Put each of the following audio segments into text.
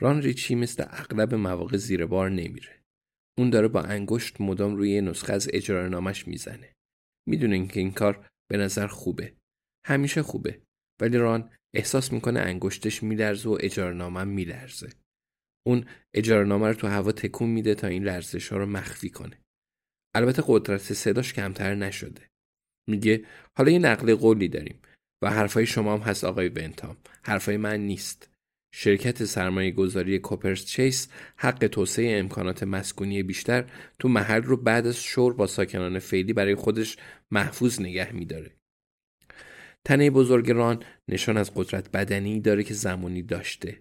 ران ریچی مثل اغلب مواقع زیر بار نمیره. اون داره با انگشت مدام روی نسخه از اجرارنامش می‌زنه. می‌دونه که این کار به نظر خوبه. همیشه خوبه. ولی ران احساس می‌کنه انگشتش میلرزه و اجارنامه میلرزه. اون اجارنامه رو تو هوا تکون میده تا این لرزش ها رو مخفی کنه. البته قدرت صداش کمتر نشده. میگه حالا یه نقل قولی داریم و حرفای شما هم هست آقای ونتام. حرفای من نیست. شرکت سرمایه گذاری کوپرس چیس حق توسعه امکانات مسکونی بیشتر تو محل رو بعد از شور با ساکنان فعلی برای خودش محفوظ نگه میداره. تنه بزرگ ران نشان از قدرت بدنی داره که زمانی داشته.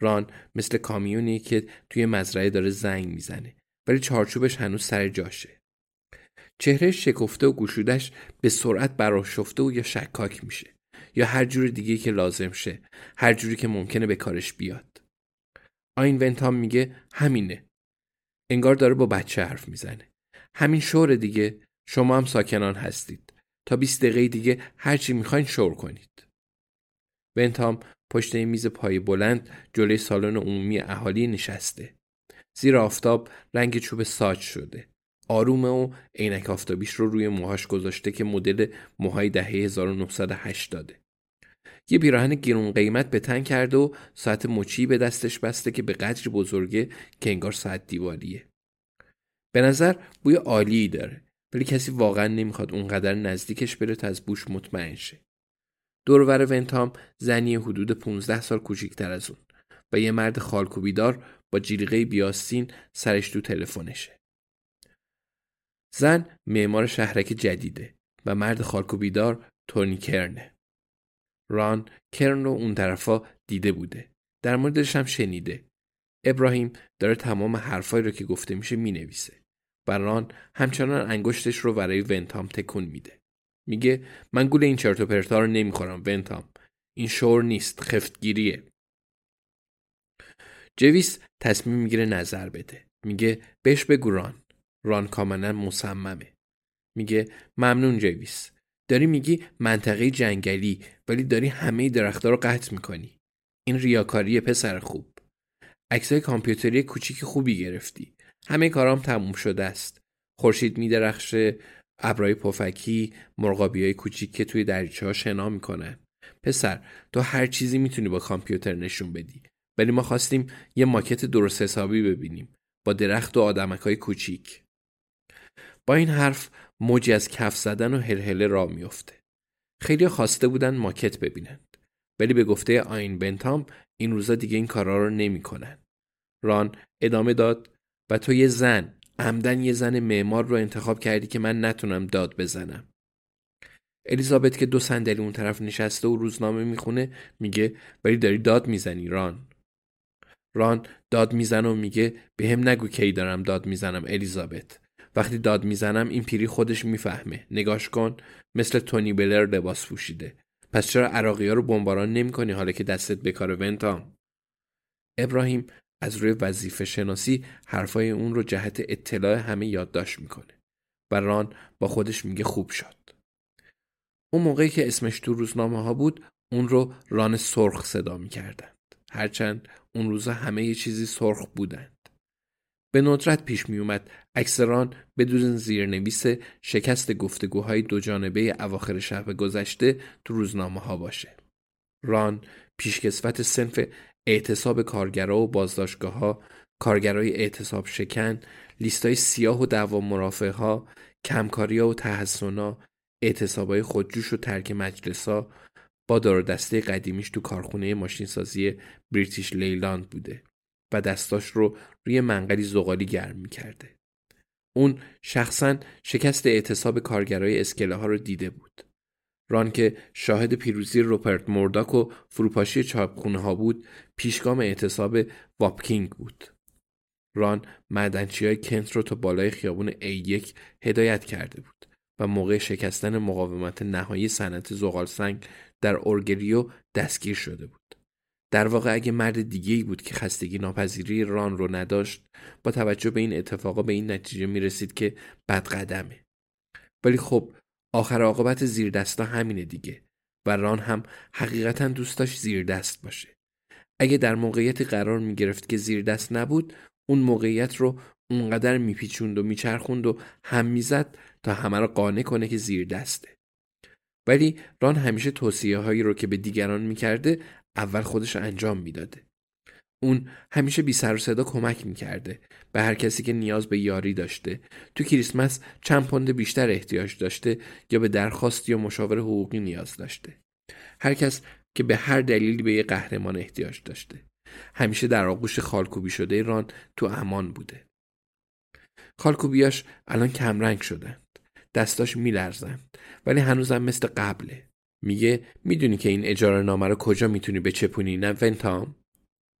ران مثل کامیونی که توی مزرعه داره زنگ می‌زنه ولی چارچوبش هنوز سر جاشه. چهره شکفته و گشودش به سرعت براشفته و یا شکاک میشه. یا هر جور دیگه که لازم شه هر جوری که ممکنه به کارش بیاد. آین ونتام میگه همینه. انگار داره با بچه حرف می‌زنه. همین شور دیگه. شما هم ساکنان هستید. تا 20 دقیقه دیگه هر چی می‌خواین شور کنید. ونتام پشت میز پای بلند جلوی سالن عمومی اهالی نشسته. زیر آفتاب رنگ چوب ساج شده. آرومه و عینک آفتابیش رو روی موهاش گذاشته که مدل موهای دهه 1980 یه پیراهن گیرون قیمت به تن کرده و ساعت مچی به دستش بسته که به قدری بزرگه که انگار ساعت دیواریه. به نظر بوی عالی داره ولی کسی واقعا نمی‌خواد اونقدر نزدیکش بره تا از بوش مطمئن شه. دورور ونتام زنی حدود 15 سال کوچیکتر از اون و یه مرد خالکوبیدار با جیرقه بیاستین سرش تو تلفنشه. زن معمار شهرک جدیده و مرد خالکوبیدار تونی کرنه. ران کرن رو اون طرفا دیده بوده. در موردش هم شنیده. ابراهیم داره تمام حرفایی رو که گفته میشه می‌نویسه. و ران همچنان انگشتش رو برای ونتام تکون میده. میگه من گول این چرت و پرتا رو نمی‌خورم ونتام. این شور نیست خفتگیریه. جویس تصمیم می‌گیره نظر بده. میگه بهش بگو ران. ران کاملا مصممه. میگه ممنون جویس. داری میگی منطقه جنگلی ولی داری همه درختها رو قطع می‌کنی. این ریاکاری پسر خوب. عکسای کامپیوتری کوچیک خوبی گرفتی. همه کارام تموم شده است. خورشید میدرخشه ابرای پفکی مرغابی های کوچیک که توی دریچه ها شنا می‌کنن. پسر تو هر چیزی می‌تونی با کامپیوتر نشون بدی. ولی ما خواستیم یه ماکت درست حسابی ببینیم. با درخت و آدمک های کوچیک. با این حرف موجی از کف زدن و هلهله را میافته. خیلی خواسته بودن ماکت ببینند. ولی به گفته آین بنتام این روزا دیگه این کارا رو نمی‌کنن. ران ادامه داد و تو یه زن عمدن یه زن معمار رو انتخاب کردی که من نتونم داد بزنم. الیزابت که دو صندلی اون طرف نشسته و روزنامه می‌خونه میگه ولی داری داد می‌زنی ران. ران داد می‌زنه و میگه به هم نگو کی دارم داد می‌زنم الیزابت. وقتی داد می‌زنم این پیری خودش می‌فهمه. نگاش کن. مثل تونی بلر لباس پوشیده. پس چرا عراقی ها رو بمباران نمی کنی حالا که دستت بکار ونتام؟ ابراهیم از روی وظیفه شناسی حرفای اون رو جهت اطلاع همه یادداشت می‌کنه و ران با خودش میگه خوب شد. اون موقعی که اسمش تو روزنامه ها بود اون رو ران سرخ صدا می‌کردند. هرچند اون روزا همه یه چیزی سرخ بودند به ندرت پیش می اومد اکثران بدون زیرنویس شکست گفتگوهای دو جانبه اواخر شب گذشته تو روزنامه ها باشه. ران پیشکسوت سنف اعتصاب کارگرا و بازداشتگاه ها، کارگرای اعتصاب شکن، لیستای سیاه و دعوا مرافع ها، کمکاری ها و تحسنا، اعتصابای خودجوش و ترک مجلسا با دار دسته قدیمیش تو کارخونه ماشینسازی بریتیش لیلاند بوده. و دستاش رو روی منقلی زغالی گرم می‌کرده. اون شخصا شکست اعتصاب کارگرای اسکله ها رو دیده بود. ران که شاهد پیروزی روپرت مورداک و فروپاشی چاپخونه ها بود پیشگام اعتصاب واپکینگ بود. ران معدنچی های کنت رو تا بالای خیابون A1 هدایت کرده بود و موقع شکستن مقاومت نهایی صنعت زغالسنگ در اورگریو دستگیر شده بود. در واقع اگه مرد دیگه ای بود که خستگی ناپذیری ران رو نداشت با توجه به این اتفاقا به این نتیجه می رسید که بد قدمه. ولی خب آخر عاقبت زیر دستا همینه دیگه و ران هم حقیقتا دوست داشت زیر دست باشه. اگه در موقعیتی قرار می گرفت که زیر دست نبود اون موقعیت رو اونقدر میپیچوند و میچرخوند و هم می‌زد تا همه رو قانع کنه که زیر دسته. ولی ران همیشه توصیه هایی رو که به دیگران می‌کرده اول خودش انجام می‌داده. اون همیشه بی سر و صدا کمک می‌کرده به هر کسی که نیاز به یاری داشته. تو کریسمس چند پوند بیشتر احتیاج داشته یا به درخواست یا مشاور حقوقی نیاز داشته. هر کس که به هر دلیلی به یه قهرمان احتیاج داشته. همیشه در آغوش خالکوبی شده ران تو امان بوده. خالکوبیاش الان کمرنگ شدند دستاش میلرزند ولی هنوزم مثل قبله. میگه می‌دونی که این اجاره نامه رو کجا می‌تونی بچپونی نه ونتام؟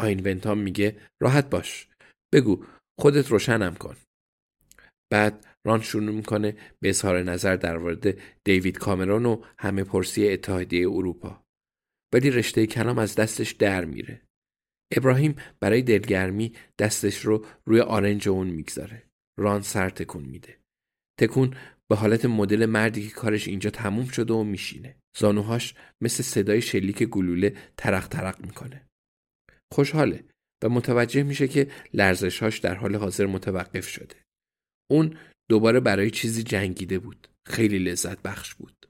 آین ونتام میگه راحت باش. بگو خودت روشنم کن. بعد ران شروع می‌کنه به اظهار نظر در مورد دیوید کامرون و همه پرسی اتحادیه اروپا. ولی رشته کلام از دستش در میره. ابراهیم برای دلگرمی دستش رو روی آرنج اون می‌گذاره. ران سر تکون میده. تکون به حالت مدل مردی که کارش اینجا تموم شده و میشینه. زانوهاش مثل صدای شلیک گلوله ترق ترق می‌کنه. خوشحاله و متوجه میشه که لرزشهاش در حال حاضر متوقف شده. اون دوباره برای چیزی جنگیده بود. خیلی لذت بخش بود.